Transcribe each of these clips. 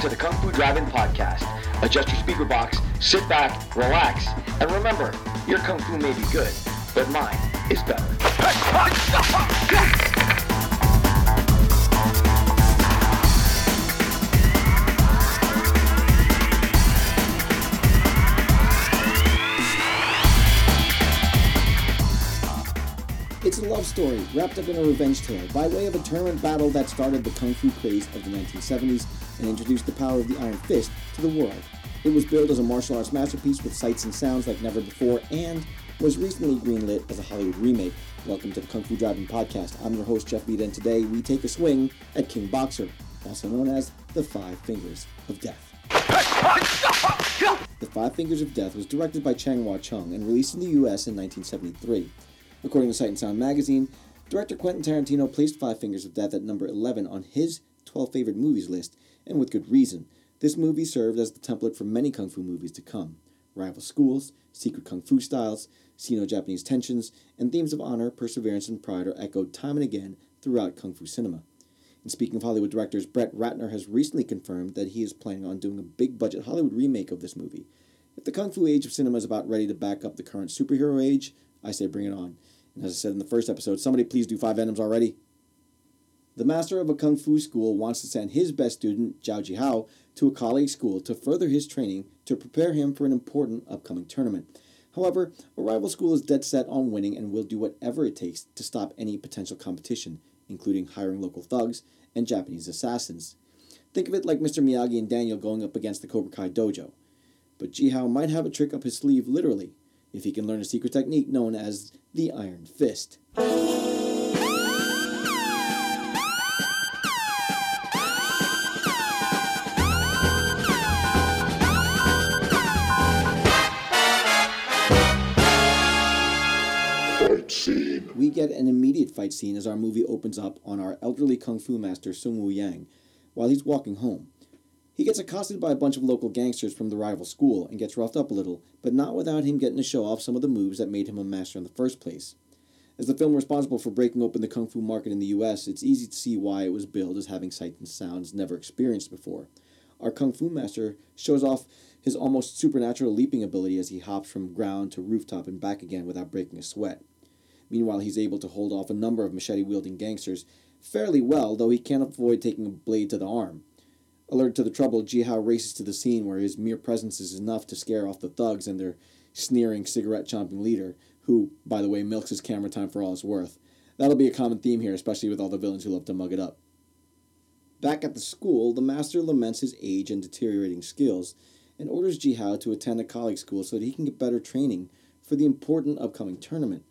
to the Kung Fu Drive-In Podcast. Adjust your speaker box, sit back, relax, and remember, your Kung Fu may be good, but mine is better. It's a love story wrapped up in a revenge tale by way of a tournament battle that started the kung fu craze of the 1970s and introduced the power of the Iron Fist to the world. It was billed as a martial arts masterpiece with sights and sounds like never before and was recently greenlit as a Hollywood remake. Welcome to the Kung Fu Drive-In Podcast. I'm your host, Jeff Vita, and today we take a swing at King Boxer, also known as the Five Fingers of Death. The Five Fingers of Death was directed by Chang Hua Chung and released in the US in 1973. According to Sight and Sound magazine, director Quentin Tarantino placed Five Fingers of Death at number 11 on his 12 favorite movies list, and with good reason. This movie served as the template for many kung fu movies to come. Rival schools, secret kung fu styles, Sino-Japanese tensions, and themes of honor, perseverance, and pride are echoed time and again throughout kung fu cinema. And speaking of Hollywood directors, Brett Ratner has recently confirmed that he is planning on doing a big budget Hollywood remake of this movie. If the kung fu age of cinema is about ready to back up the current superhero age, I say bring it on. And as I said in the first episode, somebody please do five Venoms already. The master of a kung fu school wants to send his best student, Zhao Jihao, to a colleague school to further his training to prepare him for an important upcoming tournament. However, a rival school is dead set on winning and will do whatever it takes to stop any potential competition, including hiring local thugs and Japanese assassins. Think of it like Mr. Miyagi and Daniel going up against the Cobra Kai dojo. But Jihao might have a trick up his sleeve literally, if he can learn a secret technique known as the Iron Fist. Get an immediate fight scene as our movie opens up on our elderly kung fu master Sung Woo Yang while he's walking home. He gets accosted by a bunch of local gangsters from the rival school and gets roughed up a little, but not without him getting to show off some of the moves that made him a master in the first place. As the film responsible for breaking open the kung fu market in the US, it's easy to see why it was billed as having sights and sounds never experienced before. Our kung fu master shows off his almost supernatural leaping ability as he hops from ground to rooftop and back again without breaking a sweat. Meanwhile, he's able to hold off a number of machete wielding gangsters fairly well, though he can't avoid taking a blade to the arm. Alerted to the trouble, Jihao races to the scene where his mere presence is enough to scare off the thugs and their sneering, cigarette chomping leader, who, by the way, milks his camera time for all it's worth. That'll be a common theme here, especially with all the villains who love to mug it up. Back at the school, the master laments his age and deteriorating skills and orders Jihao to attend a colleague school so that he can get better training for the important upcoming tournament.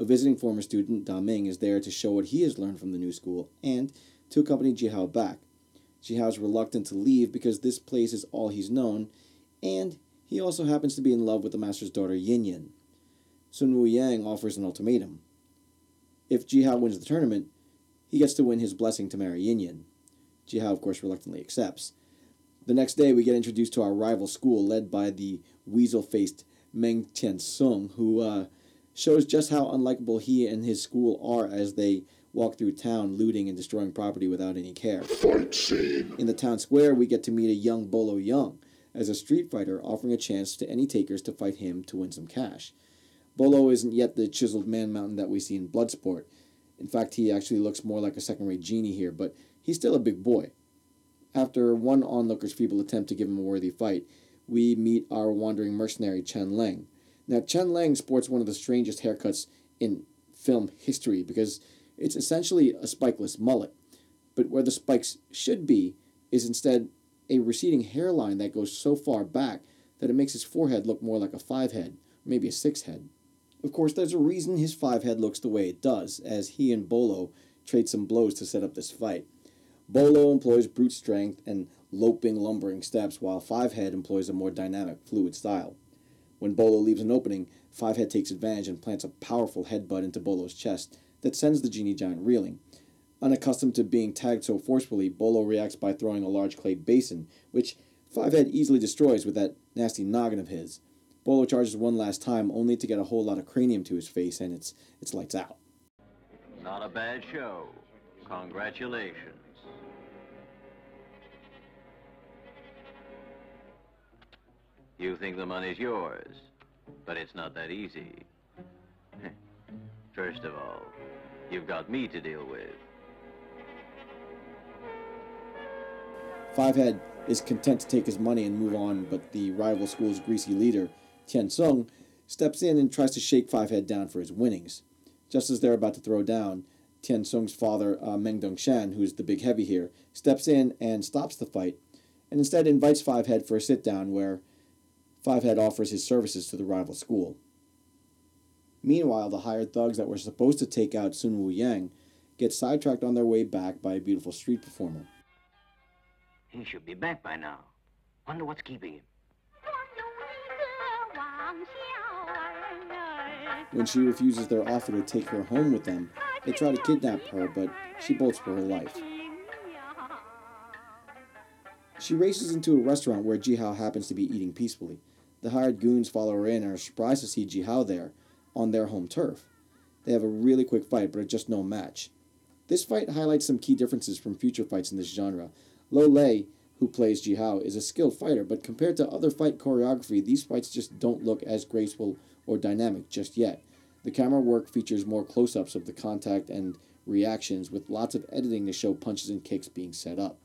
A visiting former student, Da Ming, is there to show what he has learned from the new school and to accompany Jihao back. Jihao's reluctant to leave because this place is all he's known, and he also happens to be in love with the master's daughter Yin Yin. Sun Wu Yang offers an ultimatum. If Jihao wins the tournament, he gets to win his blessing to marry Yin Yin. Jihao, of course, reluctantly accepts. The next day, we get introduced to our rival school, led by the weasel faced Meng Tian Sung, who uh, shows just how unlikable he and his school are as they walk through town looting and destroying property without any care. Fight scene. In the town square, we get to meet a young Bolo Yeung as a street fighter, offering a chance to any takers to fight him to win some cash. Bolo isn't yet the chiseled man mountain that we see in Bloodsport. In fact, he actually looks more like a second rate genie here, but he's still a big boy. After one onlooker's feeble attempt to give him a worthy fight, we meet our wandering mercenary Chen Leng. Now, Chen Lang sports one of the strangest haircuts in film history because it's essentially a spikeless mullet. But where the spikes should be is instead a receding hairline that goes so far back that it makes his forehead look more like a five head, maybe a six head. Of course, there's a reason his five head looks the way it does, as he and Bolo trade some blows to set up this fight. Bolo employs brute strength and loping, lumbering steps, while Five Head employs a more dynamic, fluid style. When Bolo leaves an opening, Fivehead takes advantage and plants a powerful headbutt into Bolo's chest that sends the genie giant reeling. Unaccustomed to being tagged so forcefully, Bolo reacts by throwing a large clay basin, which Fivehead easily destroys with that nasty noggin of his. Bolo charges one last time, only to get a whole lot of cranium to his face, and it's, it's lights out. Not a bad show. Congratulations. You think the money's yours, but it's not that easy. First of all, you've got me to deal with. Fivehead is content to take his money and move on, but the rival school's greasy leader, Tian Sung, steps in and tries to shake Fivehead down for his winnings. Just as they're about to throw down, Tian Sung's father, uh, Meng Dongshan, who's the big heavy here, steps in and stops the fight, and instead invites Fivehead for a sit down where Fivehead offers his services to the rival school. Meanwhile, the hired thugs that were supposed to take out Sun Wu Yang get sidetracked on their way back by a beautiful street performer. He should be back by now. Wonder what's keeping him. When she refuses their offer to take her home with them, they try to kidnap her, but she bolts for her life. She races into a restaurant where Jihao happens to be eating peacefully. The hired goons follow her in and are surprised to see Jihao there, on their home turf. They have a really quick fight, but are just no match. This fight highlights some key differences from future fights in this genre. Lo Lieh, who plays Jihao, is a skilled fighter, but compared to other fight choreography, these fights just don't look as graceful or dynamic just yet. The camera work features more close ups of the contact and reactions, with lots of editing to show punches and kicks being set up.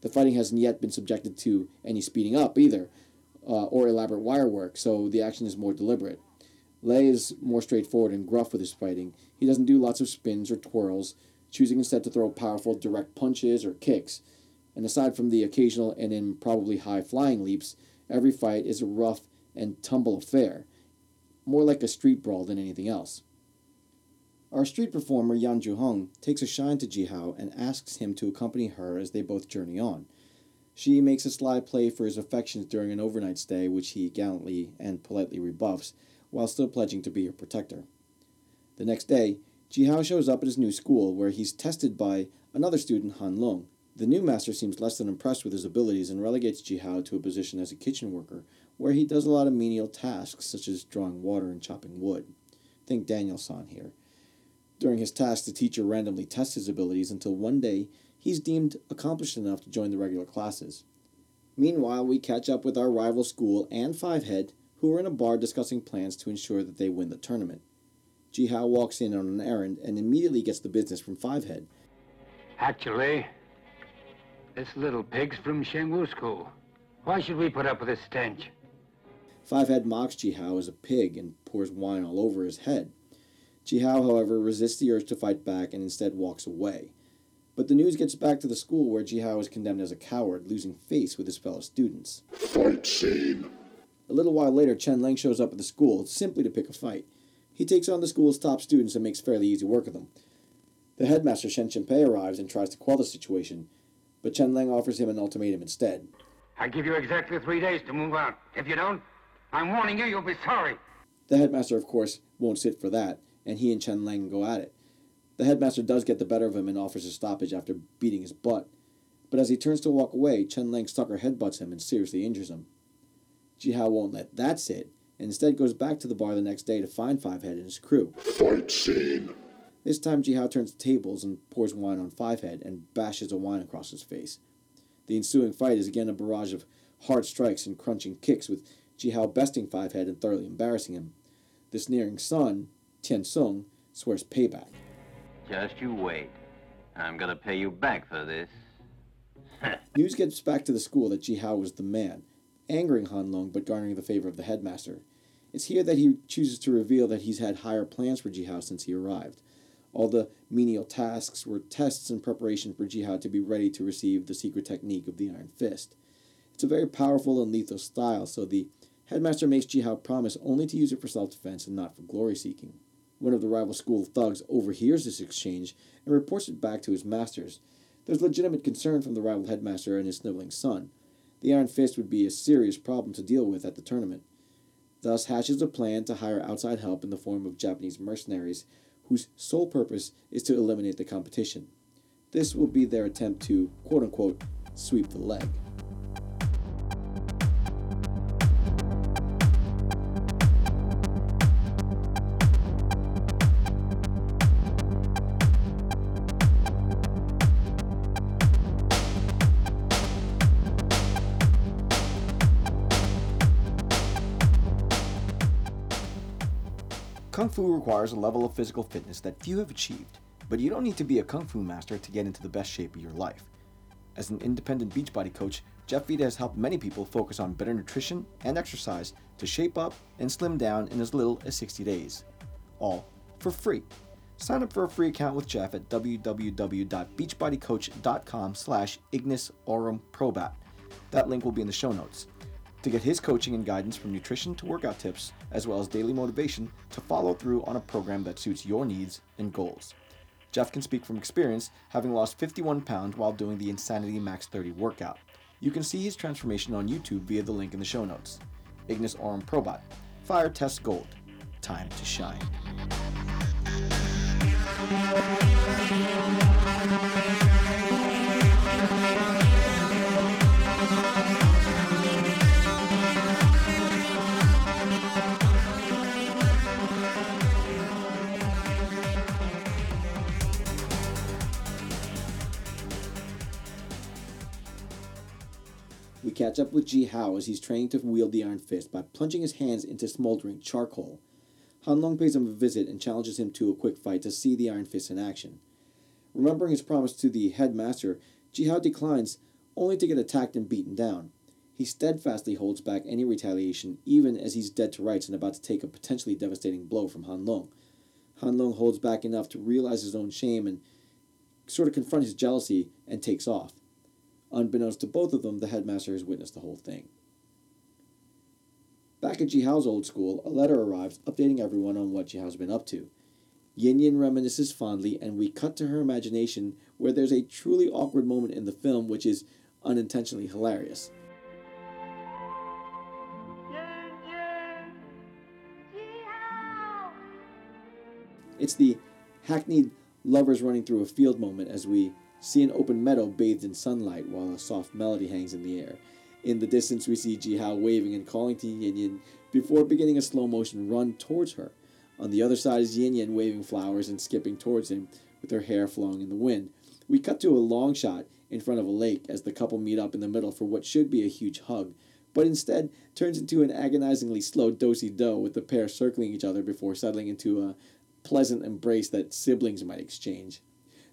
The fighting hasn't yet been subjected to any speeding up either, uh, or elaborate wire work, so the action is more deliberate. Lei is more straightforward and gruff with his fighting. He doesn't do lots of spins or twirls, choosing instead to throw powerful direct punches or kicks. And aside from the occasional and improbably high flying leaps, every fight is a rough and tumble affair, more like a street brawl than anything else. Our street performer Yan Juhong takes a shine to Jihao and asks him to accompany her as they both journey on. She makes a sly play for his affections during an overnight stay, which he gallantly and politely rebuffs, while still pledging to be her protector. The next day, Jihao shows up at his new school, where he's tested by another student, Han Long. The new master seems less than impressed with his abilities and relegates Jihao to a position as a kitchen worker, where he does a lot of menial tasks such as drawing water and chopping wood. Think Daniel San here. During his task, the teacher randomly tests his abilities until one day he's deemed accomplished enough to join the regular classes. Meanwhile, we catch up with our rival school and Fivehead, who are in a bar discussing plans to ensure that they win the tournament. Jihao walks in on an errand and immediately gets the business from Fivehead. Actually, this little pig's from Shengwu School. Why should we put up with this stench? Fivehead mocks Jihao as a pig and pours wine all over his head. Jihao, however, resists the urge to fight back and instead walks away. But the news gets back to the school where Jihao is condemned as a coward, losing face with his fellow students. Fight scene. A little while later, Chen Leng shows up at the school simply to pick a fight. He takes on the school's top students and makes fairly easy work of them. The headmaster Shen Chenpei arrives and tries to quell the situation, but Chen Leng offers him an ultimatum instead. I give you exactly three days to move out. If you don't, I'm warning you, you'll be sorry. The headmaster, of course, won't sit for that, and he and Chen Leng go at it. The headmaster does get the better of him and offers a stoppage after beating his butt, but as he turns to walk away, Chen Leng sucker headbutts him and seriously injures him. Jihao won't let that sit, and instead goes back to the bar the next day to find Fivehead and his crew. Fight scene. This time, Jihao turns the tables and pours wine on Fivehead and bashes a wine across his face. The ensuing fight is again a barrage of hard strikes and crunching kicks, with Jihao besting Fivehead and thoroughly embarrassing him. The sneering son, Tian Sung, swears payback. Just you wait. I'm gonna pay you back for this. News gets back to the school that Jihao was the man, angering Han Long but garnering the favor of the headmaster. It's here that he chooses to reveal that he's had higher plans for Jihao since he arrived. All the menial tasks were tests in preparation for Jihao to be ready to receive the secret technique of the Iron Fist. It's a very powerful and lethal style, so the headmaster makes Jihao promise only to use it for self defense and not for glory seeking. One of the rival school thugs overhears this exchange and reports it back to his masters. There's legitimate concern from the rival headmaster and his sniveling son. The Iron Fist would be a serious problem to deal with at the tournament. Thus hatches a plan to hire outside help in the form of Japanese mercenaries whose sole purpose is to eliminate the competition. This will be their attempt to, quote unquote, sweep the leg. Kung Fu requires a level of physical fitness that few have achieved, but you don't need to be a Kung Fu master to get into the best shape of your life. As an independent Beachbody coach, Jeff Vita has helped many people focus on better nutrition and exercise to shape up and slim down in as little as 60 days. All for free. Sign up for a free account with Jeff at www.beachbodycoach.com slash Ignis. That link will be in the show notes. To get his coaching and guidance from nutrition to workout tips, as well as daily motivation to follow through on a program that suits your needs and goals. Jeff can speak from experience, having lost 51 pounds while doing the Insanity Max 30 workout. You can see his transformation on YouTube via the link in the show notes. Ignis Aurum Probat, Fire Test Gold. Time to shine. Catch up with Ji Hao as he's training to wield the Iron Fist by plunging his hands into smoldering charcoal. Han Long pays him a visit and challenges him to a quick fight to see the Iron Fist in action. Remembering his promise to the headmaster, Ji Hao declines, only to get attacked and beaten down. He steadfastly holds back any retaliation, even as he's dead to rights and about to take a potentially devastating blow from Han Long. Han Long holds back enough to realize his own shame and sort of confront his jealousy and takes off. Unbeknownst to both of them, the headmaster has witnessed the whole thing. Back at Jihao's old school, a letter arrives updating everyone on what Jihao's been up to. Yin Yin reminisces fondly, and we cut to her imagination where there's a truly awkward moment in the film which is unintentionally hilarious. It's the hackneyed lovers running through a field moment as we see an open meadow bathed in sunlight while a soft melody hangs in the air. In the distance, we see Jihao waving and calling to Yin Yin before beginning a slow motion run towards her. On the other side is Yin Yin waving flowers and skipping towards him with her hair flowing in the wind. We cut to a long shot in front of a lake as the couple meet up in the middle for what should be a huge hug, but instead turns into an agonizingly slow dosey do with the pair circling each other before settling into a pleasant embrace that siblings might exchange.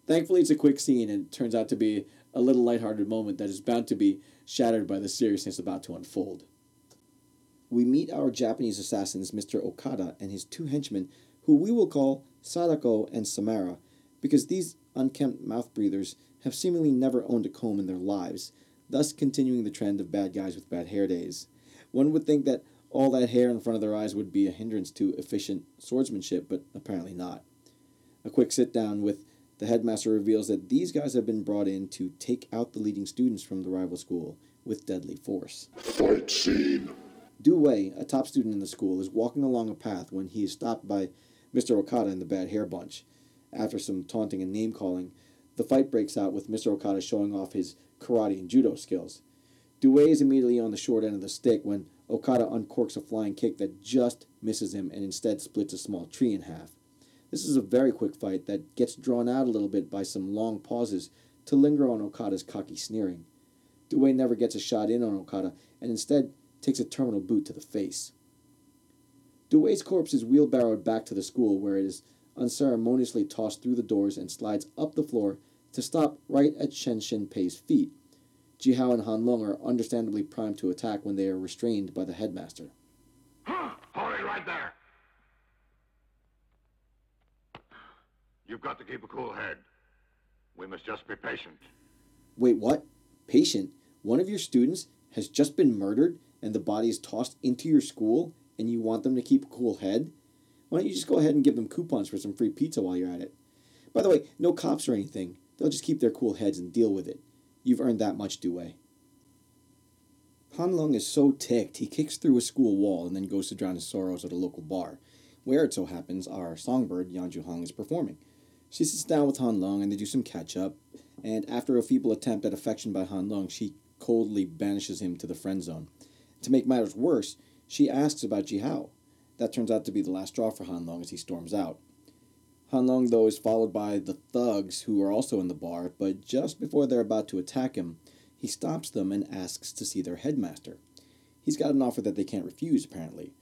Thankfully, it's a quick scene and turns out to be a little lighthearted moment that is bound to be shattered by the seriousness about to unfold. We meet our Japanese assassins, Mr. Okada, and his two henchmen, who we will call Sadako and Samara, because these unkempt mouth breathers have seemingly never owned a comb in their lives, thus continuing the trend of bad guys with bad hair days. One would think that all that hair in front of their eyes would be a hindrance to efficient swordsmanship, but apparently not. A quick sit down with the headmaster reveals that these guys have been brought in to take out the leading students from the rival school with deadly force. Fight scene. Du Wei, a top student in the school, is walking along a path when he is stopped by Mr. Okada and the Bad Hair Bunch. After some taunting and name calling, the fight breaks out with Mr. Okada showing off his karate and judo skills. Du Wei is immediately on the short end of the stick when Okada uncorks a flying kick that just misses him and instead splits a small tree in half. This is a very quick fight that gets drawn out a little bit by some long pauses to linger on Okada's cocky sneering. Du never gets a shot in on Okada and instead takes a terminal boot to the face. Du corpse is wheelbarrowed back to the school where it is unceremoniously tossed through the doors and slides up the floor to stop right at Shen Shinpei's feet. Jihao and Han Long are understandably primed to attack when they are restrained by the headmaster. Hold it right there. You've got to keep a cool head. We must just be patient. Wait, what? Patient? One of your students has just been murdered and the body is tossed into your school and you want them to keep a cool head? Why don't you just go ahead and give them coupons for some free pizza while you're at it? By the way, no cops or anything. They'll just keep their cool heads and deal with it. You've earned that much, Du Wei. Han Lung is so ticked, he kicks through a school wall and then goes to drown his sorrows at a local bar, where it so happens our songbird, Yan Hong, is performing. She sits down with Han Lung and they do some catch up, and after a feeble attempt at affection by Han Lung, she coldly banishes him to the friend zone. To make matters worse, she asks about Jihao. That turns out to be the last straw for Han Long as he storms out. Han Long, though, is followed by the thugs who are also in the bar, but just before they're about to attack him, he stops them and asks to see their headmaster. He's got an offer that they can't refuse, apparently.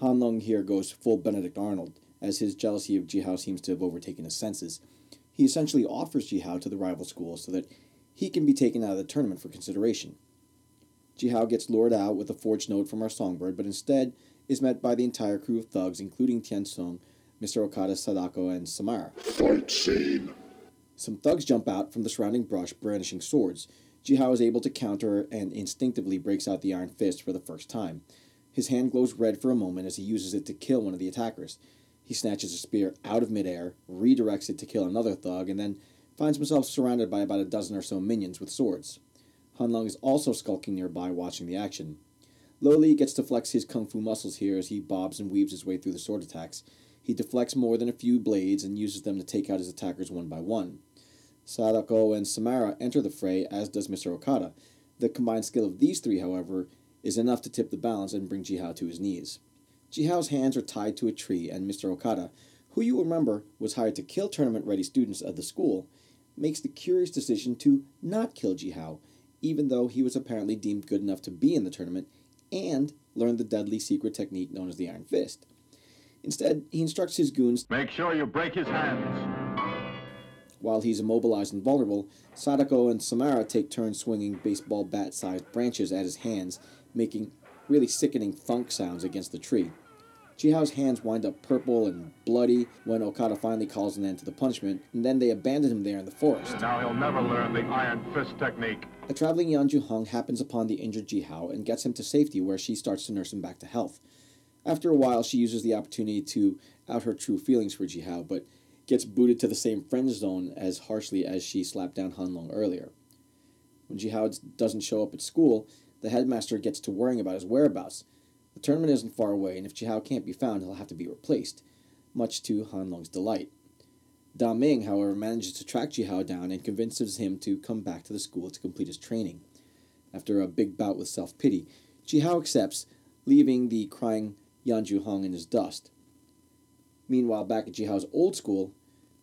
Han Long here goes full Benedict Arnold as his jealousy of Jihao seems to have overtaken his senses. He essentially offers Jihao to the rival school so that he can be taken out of the tournament for consideration. Jihao gets lured out with a forged note from our songbird, but instead is met by the entire crew of thugs, including Tian Sung, Mr. Okada, Sadako, and Samara. Fight scene. Some thugs jump out from the surrounding brush, brandishing swords. Jihao is able to counter and instinctively breaks out the Iron Fist for the first time. His hand glows red for a moment as he uses it to kill one of the attackers. He snatches a spear out of midair, redirects it to kill another thug, and then finds himself surrounded by about a dozen or so minions with swords. Hanlong is also skulking nearby watching the action. Lo Lieh gets to flex his kung fu muscles here as he bobs and weaves his way through the sword attacks. He deflects more than a few blades and uses them to take out his attackers one by one. Sadako and Samara enter the fray, as does Mr. Okada. The combined skill of these three, however, is enough to tip the balance and bring Jihao to his knees. Jihao's hands are tied to a tree, and Mr. Okada, who you remember was hired to kill tournament ready students of the school, makes the curious decision to not kill Jihao, even though he was apparently deemed good enough to be in the tournament and learn the deadly secret technique known as the Iron Fist. Instead, he instructs his goons Make sure you break his hands. While he's immobilized and vulnerable, Sadako and Samara take turns swinging baseball bat sized branches at his hands, making really sickening thunk sounds against the tree. Jihao's hands wind up purple and bloody when Okada finally calls an end to the punishment, and then they abandon him there in the forest. Now he'll never learn the Iron Fist technique. A traveling Yanju Hung happens upon the injured Jihao and gets him to safety where she starts to nurse him back to health. After a while, she uses the opportunity to out her true feelings for Jihao, but gets booted to the same friend zone as harshly as she slapped down Hanlong earlier. When Jihao doesn't show up at school, the headmaster gets to worrying about his whereabouts. The tournament isn't far away, and if Jihao can't be found, he'll have to be replaced, much to Hanlong's delight. Da Ming, however, manages to track Jihao down and convinces him to come back to the school to complete his training. After a big bout with self pity, Jihao accepts, leaving the crying Yanju Hong in his dust. Meanwhile, back at Jihao's old school,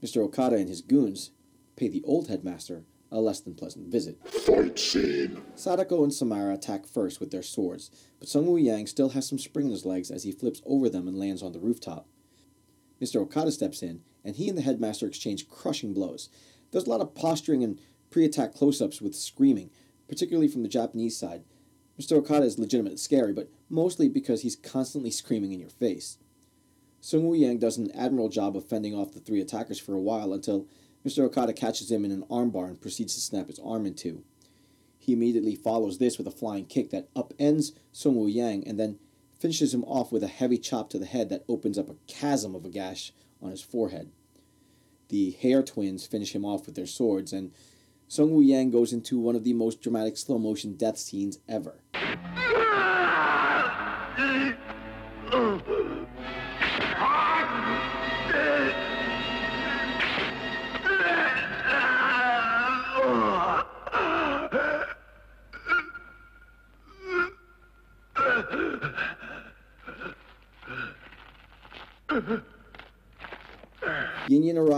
Mr. Okada and his goons pay the old headmaster a less than pleasant visit. Fight scene. Sadako and Samara attack first with their swords, but Sung Woo Yang still has some spring in his legs as he flips over them and lands on the rooftop. Mr. Okada steps in, and he and the headmaster exchange crushing blows. There's a lot of posturing and pre attack close ups with screaming, particularly from the Japanese side. Mr. Okada is legitimately scary, but mostly because he's constantly screaming in your face. Sung Woo Yang does an admirable job of fending off the three attackers for a while until Mr. Okada catches him in an armbar and proceeds to snap his arm in two. He immediately follows this with a flying kick that upends Sung Woo Yang and then finishes him off with a heavy chop to the head that opens up a chasm of a gash on his forehead. The Hair twins finish him off with their swords, and Sung Woo Yang goes into one of the most dramatic slow motion death scenes ever.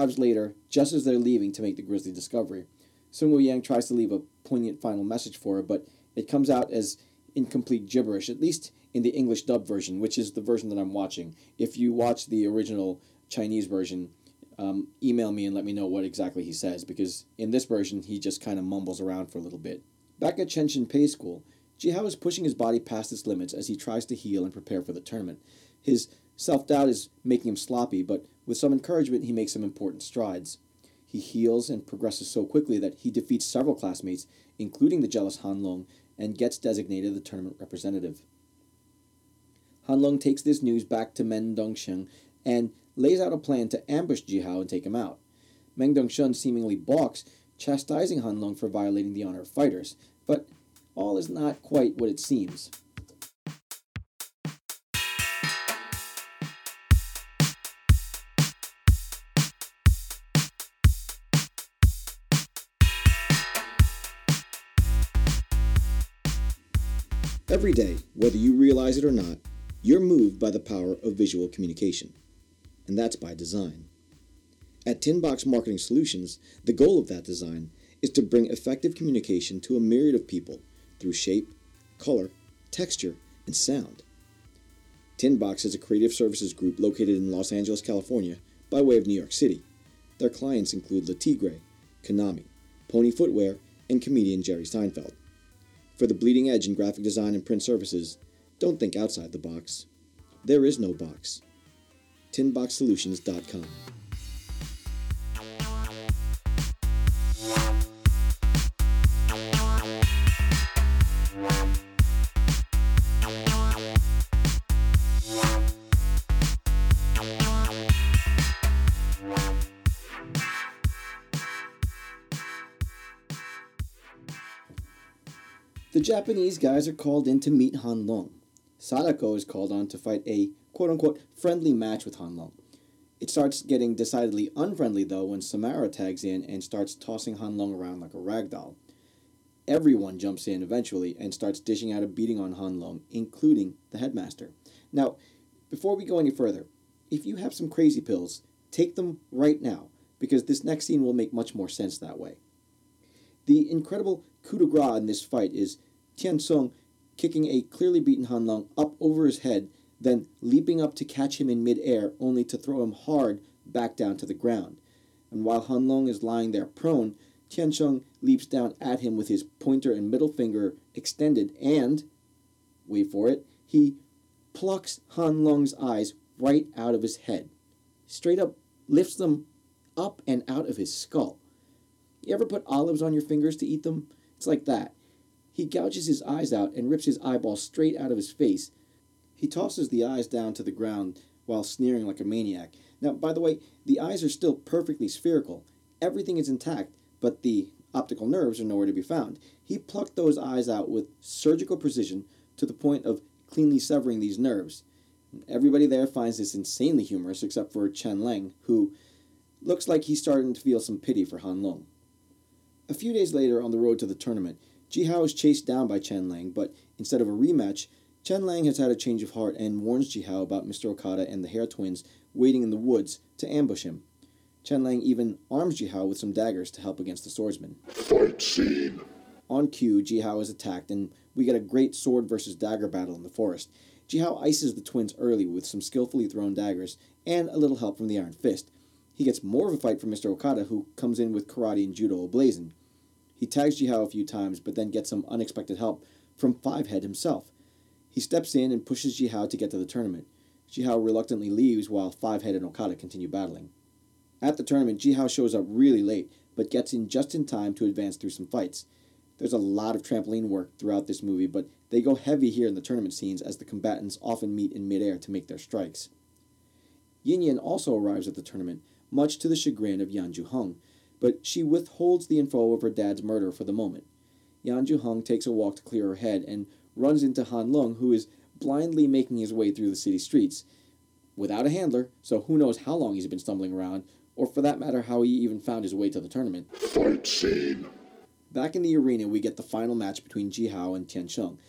Arrives later, just as they're leaving to make the grisly discovery. Sun Yang tries to leave a poignant final message for her, but it comes out as incomplete gibberish, at least in the English dub version, which is the version that I'm watching. If you watch the original Chinese version, um, email me and let me know what exactly he says, because in this version, he just kind of mumbles around for a little bit. Back at Chen Shin Pei School, Jihao is pushing his body past its limits as he tries to heal and prepare for the tournament. His self doubt is making him sloppy, but with some encouragement, he makes some important strides. He heals and progresses so quickly that he defeats several classmates, including the jealous Han Long, and gets designated the tournament representative. Han Long takes this news back to Meng Dongsheng and lays out a plan to ambush Jihao and take him out. Meng Dongsheng seemingly balks, chastising Han Long for violating the honor of fighters, but all is not quite what it seems. Every day, whether you realize it or not, you're moved by the power of visual communication. And that's by design. At Tinbox Marketing Solutions, the goal of that design is to bring effective communication to a myriad of people through shape, color, texture, and sound. Tinbox is a creative services group located in Los Angeles, California, by way of New York City. Their clients include Le Tigre, Konami, Pony Footwear, and comedian Jerry Seinfeld. For the bleeding edge in graphic design and print services, don't think outside the box. There is no box. TinBoxSolutions.com. Japanese guys are called in to meet Han Long. Sadako is called on to fight a quote unquote friendly match with Han Long. It starts getting decidedly unfriendly though when Samara tags in and starts tossing Han Long around like a rag doll. Everyone jumps in eventually and starts dishing out a beating on Han Long, including the headmaster. Now, before we go any further, if you have some crazy pills, take them right now, because this next scene will make much more sense that way. The incredible coup de grace in this fight is Tian Sung kicking a clearly beaten Han Long up over his head, then leaping up to catch him in midair, only to throw him hard back down to the ground. And while Han Long is lying there prone, Tian Sung leaps down at him with his pointer and middle finger extended and, wait for it, he plucks Han Long's eyes right out of his head. Straight up lifts them up and out of his skull. You ever put olives on your fingers to eat them? It's like that. He gouges his eyes out and rips his eyeball straight out of his face. He tosses the eyes down to the ground while sneering like a maniac. Now, by the way, the eyes are still perfectly spherical. Everything is intact, but the optical nerves are nowhere to be found. He plucked those eyes out with surgical precision to the point of cleanly severing these nerves. Everybody there finds this insanely humorous except for Chen Lang, who looks like he's starting to feel some pity for Han Long. A few days later, on the road to the tournament, Ji Hao is chased down by Chen Lang, but instead of a rematch, Chen Lang has had a change of heart and warns Ji Hao about Mr. Okada and the Hair twins waiting in the woods to ambush him. Chen Lang even arms Ji Hao with some daggers to help against the swordsman. Fight scene. On cue, Ji Hao is attacked, and we get a great sword versus dagger battle in the forest. Ji Hao ices the twins early with some skillfully thrown daggers and a little help from the Iron Fist. He gets more of a fight from Mr. Okada, who comes in with karate and judo ablazing. He tags Jihao a few times, but then gets some unexpected help from Fivehead himself. He steps in and pushes Jihao to get to the tournament. Jihao reluctantly leaves while Fivehead and Okada continue battling. At the tournament, Jihao shows up really late, but gets in just in time to advance through some fights. There's a lot of trampoline work throughout this movie, but they go heavy here in the tournament scenes as the combatants often meet in midair to make their strikes. Yin Yin also arrives at the tournament, much to the chagrin of Yan Ju Hung, but she withholds the info of her dad's murder for the moment. Yan Ju Hung takes a walk to clear her head and runs into Han Long, who is blindly making his way through the city streets. Without a handler, so who knows how long he's been stumbling around, or for that matter, how he even found his way to the tournament. Fight scene. Back in the arena, we get the final match between Ji Hao and Tian Cheng.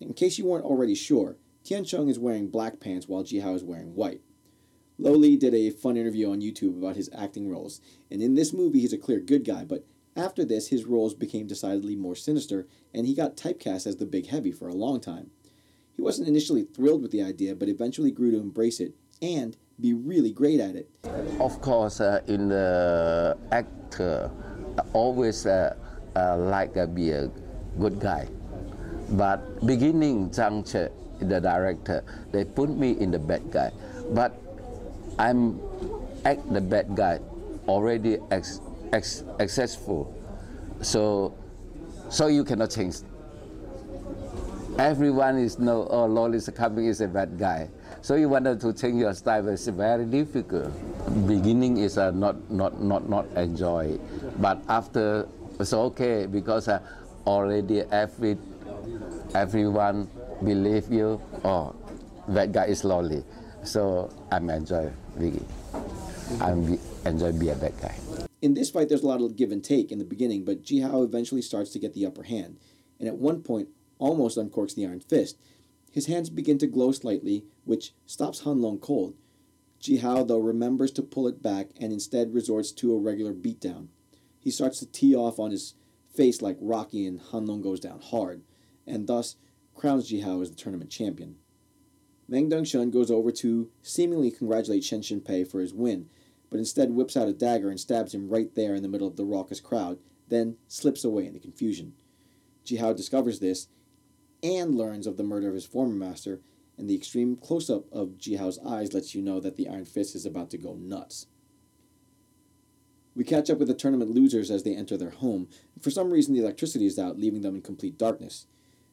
In case you weren't already sure, Tian Cheng is wearing black pants while Ji Hao is wearing white. Lo Lieh did a fun interview on YouTube about his acting roles, and in this movie he's a clear good guy, but after this his roles became decidedly more sinister, and he got typecast as the big heavy for a long time. He wasn't initially thrilled with the idea, but eventually grew to embrace it and be really great at it. Of course, uh, in the actor, always uh, uh, like uh, be a good guy. But beginning juncture, the director, they put me in the bad guy. But I'm act the bad guy already ex, ex, successful. So, so you cannot change. Everyone is know, oh, Lawrence coming is a bad guy. So you wanted to change your style, it's very difficult. Beginning is uh, not, not, not, not enjoy, but after it's okay because uh, already every, everyone believe you, oh, that guy is lonely. So I'm enjoy really. I'm enjoy be a bad guy. In this fight, there's a lot of give and take in the beginning, but Ji Hao eventually starts to get the upper hand, and at one point almost uncorks the Iron Fist. His hands begin to glow slightly, which stops Han Long cold. Ji Hao, though, remembers to pull it back and instead resorts to a regular beatdown. He starts to tee off on his face like Rocky, and Han Long goes down hard, and thus crowns Ji Hao as the tournament champion. Meng Dongshun goes over to seemingly congratulate Chen Shinpei for his win, but instead whips out a dagger and stabs him right there in the middle of the raucous crowd, then slips away in the confusion. Jihao discovers this and learns of the murder of his former master, and the extreme close up of Jihao's eyes lets you know that the Iron Fist is about to go nuts. We catch up with the tournament losers as they enter their home. For some reason, the electricity is out, leaving them in complete darkness.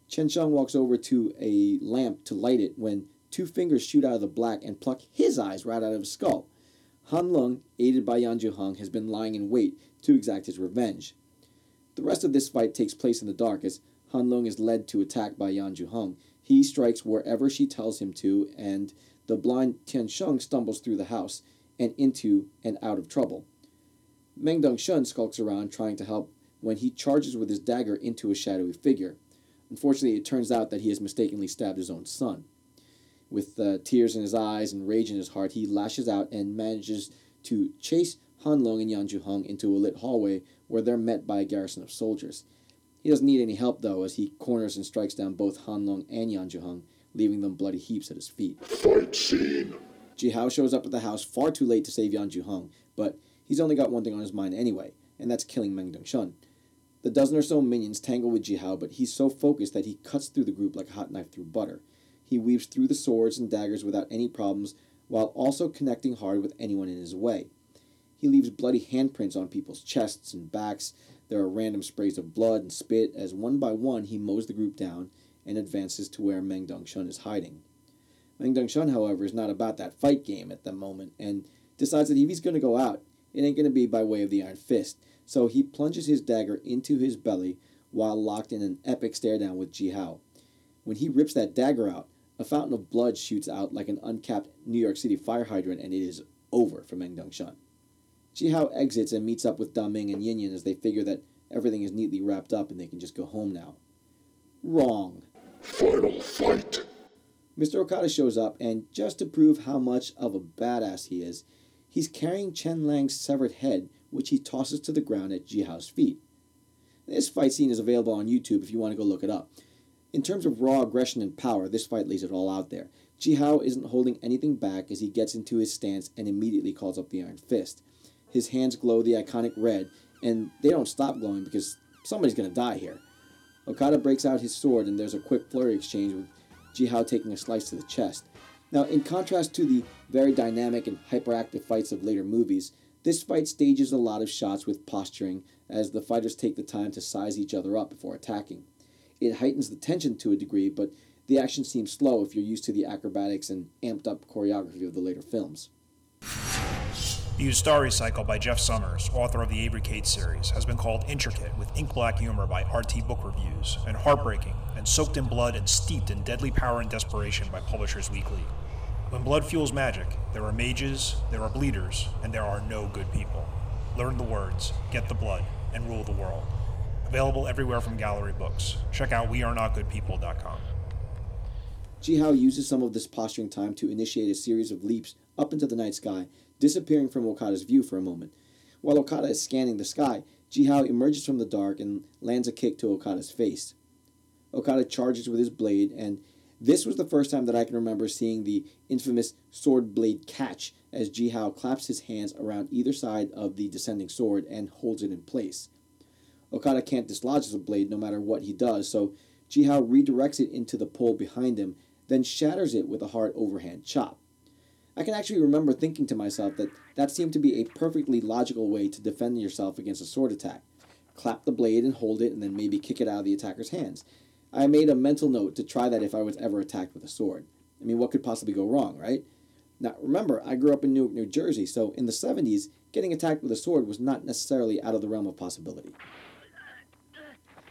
Chen Sheng walks over to a lamp to light it when two fingers shoot out of the black and pluck his eyes right out of his skull. Han Lung, aided by Yan Zhuheng, has been lying in wait to exact his revenge. The rest of this fight takes place in the dark as Han Lung is led to attack by Yan Zhuheng. He strikes wherever she tells him to, and the blind Tian Sheng stumbles through the house and into and out of trouble. Meng Dongshun skulks around trying to help when he charges with his dagger into a shadowy figure. Unfortunately, it turns out that he has mistakenly stabbed his own son. With uh, tears in his eyes and rage in his heart, he lashes out and manages to chase Han Long and Yan Zhuheng into a lit hallway where they're met by a garrison of soldiers. He doesn't need any help, though, as he corners and strikes down both Han Long and Yan Zhuheng, leaving them bloody heaps at his feet. Fight scene. Jihao shows up at the house far too late to save Yan Zhuheng, but he's only got one thing on his mind anyway, and that's killing Meng Dongshun. The dozen or so minions tangle with Jihao, but he's so focused that he cuts through the group like a hot knife through butter. He weaves through the swords and daggers without any problems, while also connecting hard with anyone in his way. He leaves bloody handprints on people's chests and backs. There are random sprays of blood and spit as one by one he mows the group down and advances to where Meng Dongshun is hiding. Meng Dongshun, however, is not about that fight game at the moment and decides that if he's going to go out, it ain't going to be by way of the Iron Fist. So he plunges his dagger into his belly while locked in an epic stare down with Jihao. When he rips that dagger out, a fountain of blood shoots out like an uncapped New York City fire hydrant, and it is over for Meng Dongshun. Jihao exits and meets up with Da Ming and Yin Yin as they figure that everything is neatly wrapped up and they can just go home now. Wrong. Final fight. Mr. Okada shows up, and just to prove how much of a badass he is, he's carrying Chen Lang's severed head, which he tosses to the ground at Jihao's feet. This fight scene is available on YouTube if you want to go look it up. In terms of raw aggression and power, this fight lays it all out there. Jihao isn't holding anything back as he gets into his stance and immediately calls up the Iron Fist. His hands glow the iconic red, and they don't stop glowing because somebody's to die here. Okada breaks out his sword, and there's a quick flurry exchange with Jihao taking a slice to the chest. Now, in contrast to the very dynamic and hyperactive fights of later movies, this fight stages a lot of shots with posturing as the fighters take the time to size each other up before attacking. It heightens the tension to a degree, but the action seems slow if you're used to the acrobatics and amped up choreography of the later films. The Ustari cycle by Jeff Somers, author of the Avery Cates series, has been called intricate with ink black humor by RT Book Reviews, and heartbreaking and soaked in blood and steeped in deadly power and desperation by Publishers Weekly. When blood fuels magic, there are mages, there are bleeders, and there are no good people. Learn the words, get the blood, and rule the world. Available everywhere from Gallery Books. Check out wearenotgoodpeople.com. Jihao uses some of this posturing time to initiate a series of leaps up into the night sky, disappearing from Okada's view for a moment. While Okada is scanning the sky, Jihao emerges from the dark and lands a kick to Okada's face. Okada charges with his blade, and this was the first time that I can remember seeing the infamous sword blade catch as Jihao claps his hands around either side of the descending sword and holds it in place. Okada can't dislodge the blade no matter what he does, so Jihao redirects it into the pole behind him, then shatters it with a hard overhand chop. I can actually remember thinking to myself that that seemed to be a perfectly logical way to defend yourself against a sword attack. Clap the blade and hold it, and then maybe kick it out of the attacker's hands. I made a mental note to try that if I was ever attacked with a sword. I mean, what could possibly go wrong, right? Now, remember, I grew up in Newark, New Jersey, so in the 70s, getting attacked with a sword was not necessarily out of the realm of possibility.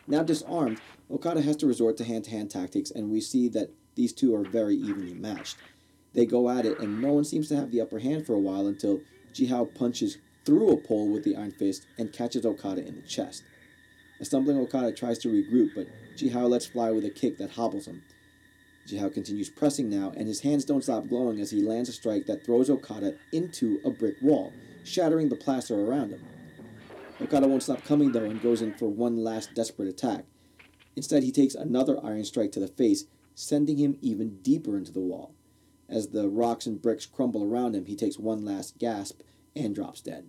Now disarmed, Okada has to resort to hand to hand tactics, and we see that these two are very evenly matched. They go at it, and no one seems to have the upper hand for a while until Jihao punches through a pole with the Iron Fist and catches Okada in the chest. A stumbling Okada tries to regroup, but Jihao lets fly with a kick that hobbles him. Jihao continues pressing now, and his hands don't stop glowing as he lands a strike that throws Okada into a brick wall, shattering the plaster around him. Okada won't stop coming though and goes in for one last desperate attack. Instead, he takes another iron strike to the face, sending him even deeper into the wall. As the rocks and bricks crumble around him, he takes one last gasp and drops dead.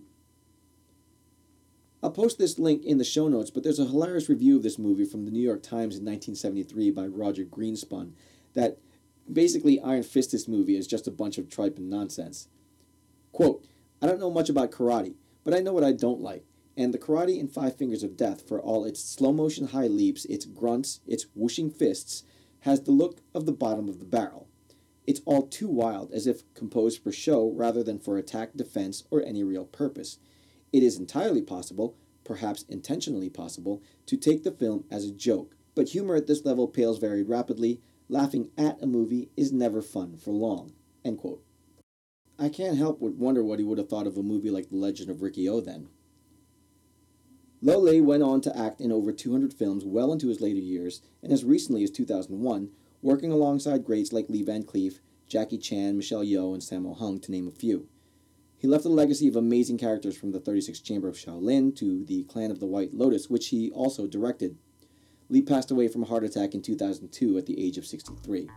I'll post this link in the show notes, but there's a hilarious review of this movie from the New York Times in 1973 by Roger Greenspun that basically Iron Fist this movie is just a bunch of tripe and nonsense. Quote, I don't know much about karate, but I know what I don't like. And the karate in Five Fingers of Death, for all its slow motion high leaps, its grunts, its whooshing fists, has the look of the bottom of the barrel. It's all too wild, as if composed for show rather than for attack, defense, or any real purpose. It is entirely possible, perhaps intentionally possible, to take the film as a joke, but humor at this level pales very rapidly. Laughing at a movie is never fun for long. I can't help but wonder what he would have thought of a movie like The Legend of Ricky O then. Lo Lieh went on to act in over 200 films well into his later years, and as recently as 2001, working alongside greats like Lee Van Cleef, Jackie Chan, Michelle Yeoh, and Sammo Hung, to name a few. He left a legacy of amazing characters from the 36th Chamber of Shaolin to the Clan of the White Lotus, which he also directed. Lieh passed away from a heart attack in 2002 at the age of 63.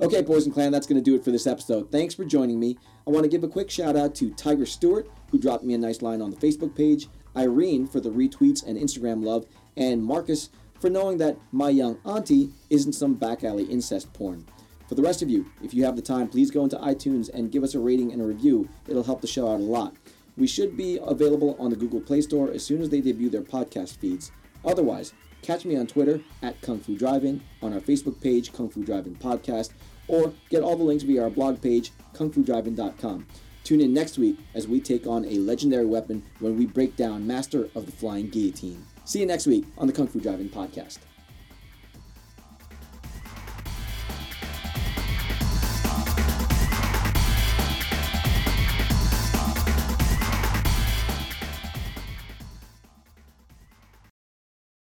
Okay, Boys and Clan, that's going to do it for this episode. Thanks for joining me. I want to give a quick shout out to Tiger Stewart, who dropped me a nice line on the Facebook page, Irene for the retweets and Instagram love, and Marcus for knowing that my young auntie isn't some back alley incest porn. For the rest of you, if you have the time, please go into iTunes and give us a rating and a review. It'll help the show out a lot. We should be available on the Google Play Store as soon as they debut their podcast feeds. Otherwise, catch me on Twitter at Kung Fu Drive-In, on our Facebook page, Kung Fu Drive-In Podcast, or get all the links via our blog page, kungfudrivein.com. Tune in next week as we take on a legendary weapon when we break down Master of the Flying Guillotine. See you next week on the Kung Fu Drive-In Podcast.